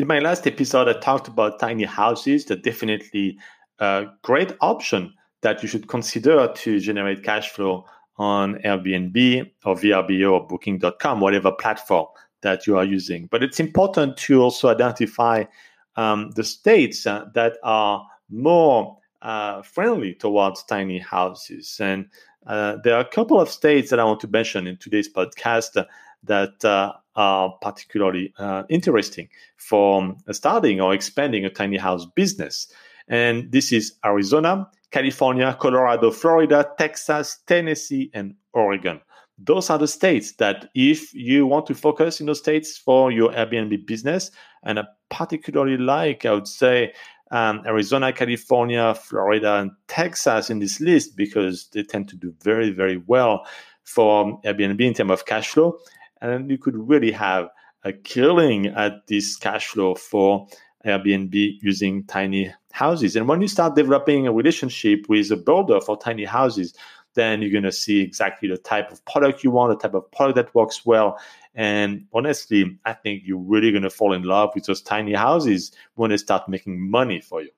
In my last episode, I talked about tiny houses. They're definitely a great option that you should consider to generate cash flow on Airbnb or VRBO or Booking.com, whatever platform that you are using. But it's important to also identify um, the states uh, that are more uh, friendly towards tiny houses. And uh, there are a couple of states that I want to mention in today's podcast that uh, are particularly uh, interesting for starting or expanding a tiny house business. And this is Arizona, California, Colorado, Florida, Texas, Tennessee, and Oregon. Those are the states that, if you want to focus in those states for your Airbnb business, and I particularly like, I would say, um, Arizona, California, Florida, and Texas in this list because they tend to do very, very well for Airbnb in terms of cash flow. And you could really have a killing at this cash flow for Airbnb using tiny houses. And when you start developing a relationship with a builder for tiny houses, then you're going to see exactly the type of product you want, the type of product that works well. And honestly, I think you're really going to fall in love with those tiny houses when they start making money for you.